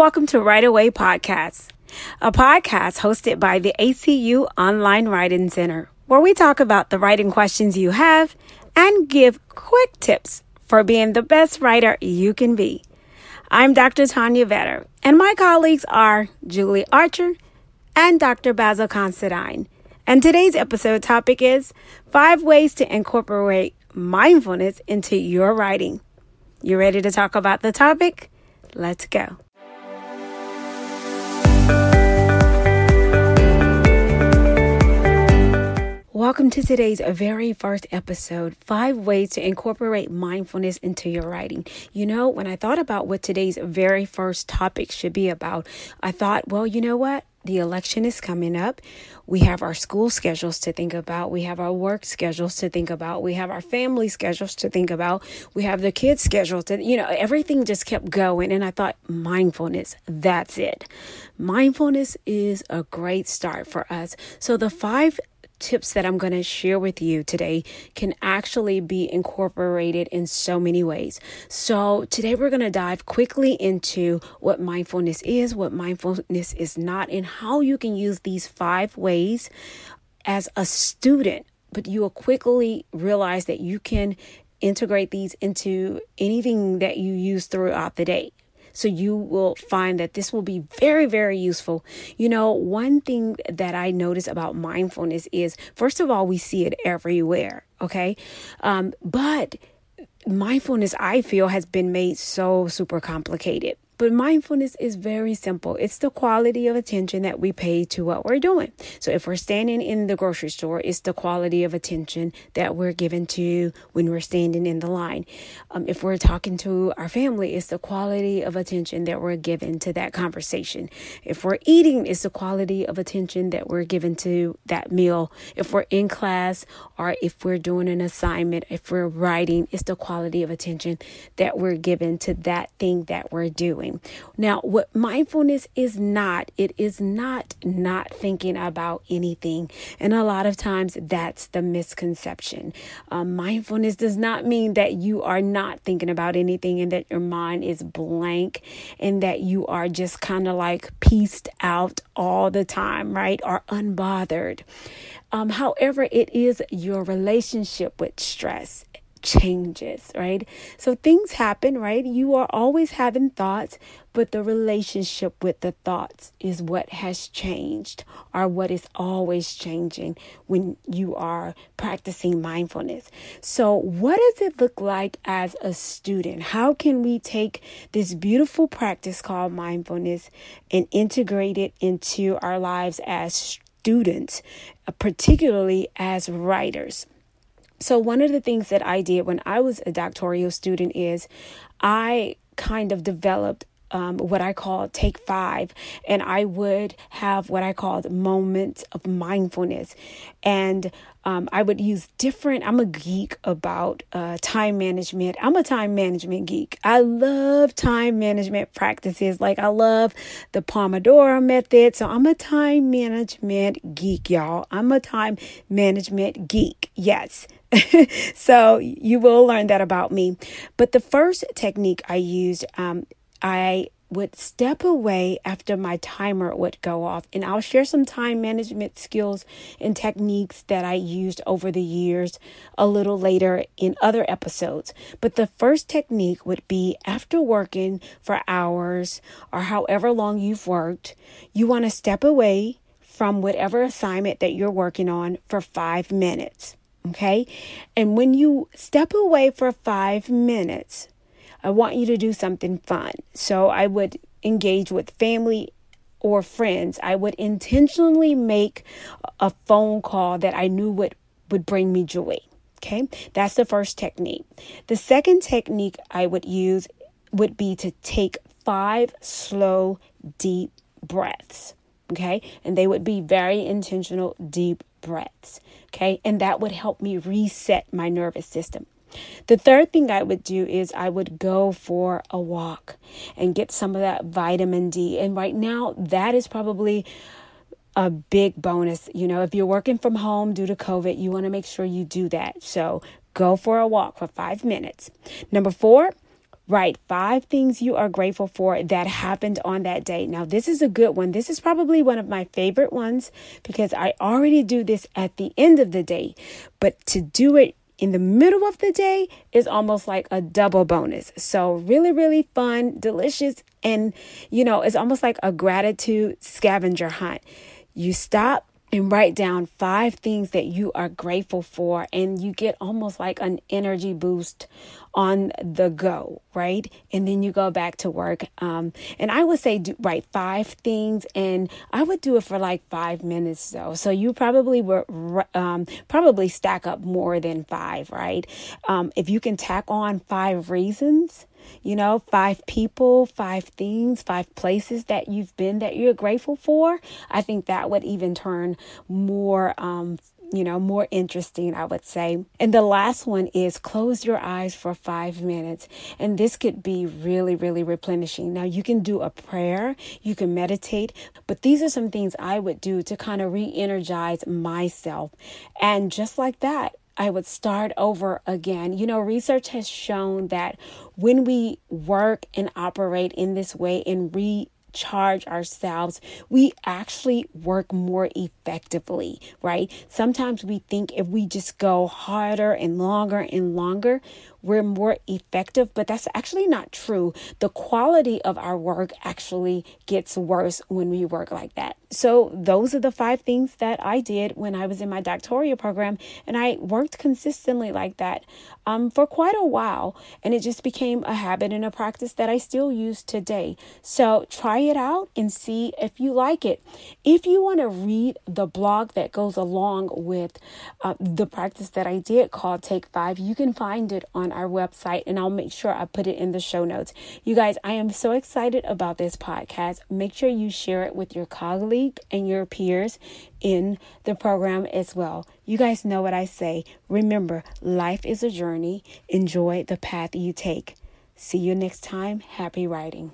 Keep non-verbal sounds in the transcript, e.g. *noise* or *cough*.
Welcome to Right Away Podcast, a podcast hosted by the ACU Online Writing Center, where we talk about the writing questions you have and give quick tips for being the best writer you can be. I'm Dr. Tanya Vetter, and my colleagues are Julie Archer and Dr. Basil Considine. And today's episode topic is five ways to incorporate mindfulness into your writing. You ready to talk about the topic? Let's go. Welcome to today's very first episode Five Ways to Incorporate Mindfulness into Your Writing. You know, when I thought about what today's very first topic should be about, I thought, well, you know what? The election is coming up. We have our school schedules to think about. We have our work schedules to think about. We have our family schedules to think about. We have the kids' schedules to, you know, everything just kept going. And I thought, mindfulness, that's it. Mindfulness is a great start for us. So the five tips that I'm going to share with you today can actually be incorporated in so many ways. So, today we're going to dive quickly into what mindfulness is, what mindfulness is not, and how you can use these five ways as a student. But you will quickly realize that you can integrate these into anything that you use throughout the day. So you will find that this will be very, very useful. You know, one thing that I notice about mindfulness is, first of all, we see it everywhere. Okay. Um, but mindfulness, I feel, has been made so super complicated. But mindfulness is very simple. It's the quality of attention that we pay to what we're doing. So if we're standing in the grocery store, it's the quality of attention that we're given to when we're standing in the line. Um, if we're talking to our family, it's the quality of attention that we're given to that conversation. If we're eating, it's the quality of attention that we're given to that meal. If we're in class or if we're doing an assignment, if we're writing, it's the quality of attention that we're given to that thing that we're doing Now, what mindfulness is not, it is not not thinking about anything. And a lot of times that's the misconception. Um, mindfulness does not mean that you are not thinking about anything and that your mind is blank and that you are just kind of like pieced out all the time, right? Or unbothered. Um, however, it is your relationship with stress changes, right? So things happen, right? You are always having thoughts, but the relationship with the thoughts is what has changed or what is always changing when you are practicing mindfulness. So, what does it look like as a student? How can we take this beautiful practice called mindfulness and integrate it into our lives as students, particularly as writers? So, one of the things that I did when I was a doctoral student is I kind of developed um, what I call take five, and I would have what I called moments of mindfulness. And um, I would use different, I'm a geek about uh, time management. I'm a time management geek. I love time management practices. Like, I love the Pomodoro method. So, I'm a time management geek, y'all. I'm a time management geek. Yes, *laughs* so you will learn that about me. But the first technique I used, um, I would step away after my timer would go off. And I'll share some time management skills and techniques that I used over the years a little later in other episodes. But the first technique would be after working for hours or however long you've worked, you want to step away from whatever assignment that you're working on for five minutes. Okay. And when you step away for five minutes, I want you to do something fun. So I would engage with family or friends. I would intentionally make a phone call that I knew would, would bring me joy. Okay. That's the first technique. The second technique I would use would be to take five slow, deep breaths. Okay. And they would be very intentional, deep breaths. Okay. And that would help me reset my nervous system. The third thing I would do is I would go for a walk and get some of that vitamin D. And right now, that is probably a big bonus. You know, if you're working from home due to COVID, you want to make sure you do that. So go for a walk for five minutes. Number four, Write five things you are grateful for that happened on that day. Now, this is a good one. This is probably one of my favorite ones because I already do this at the end of the day. But to do it in the middle of the day is almost like a double bonus. So, really, really fun, delicious, and you know, it's almost like a gratitude scavenger hunt. You stop and write down five things that you are grateful for, and you get almost like an energy boost on the go, right? And then you go back to work. Um, and I would say do, write five things, and I would do it for like five minutes though. So you probably were um, probably stack up more than five, right? Um, if you can tack on five reasons you know, five people, five things, five places that you've been that you're grateful for. I think that would even turn more um, you know, more interesting, I would say. And the last one is close your eyes for five minutes. And this could be really, really replenishing. Now, you can do a prayer, you can meditate, but these are some things I would do to kind of re energize myself. And just like that, I would start over again. You know, research has shown that when we work and operate in this way and recharge ourselves, we actually work more effectively, right? Sometimes we think if we just go harder and longer and longer, we're more effective, but that's actually not true. The quality of our work actually gets worse when we work like that. So, those are the five things that I did when I was in my doctoral program, and I worked consistently like that um, for quite a while, and it just became a habit and a practice that I still use today. So, try it out and see if you like it. If you want to read the blog that goes along with uh, the practice that I did called Take Five, you can find it on our website, and I'll make sure I put it in the show notes. You guys, I am so excited about this podcast. Make sure you share it with your colleague and your peers in the program as well. You guys know what I say. Remember, life is a journey. Enjoy the path you take. See you next time. Happy writing.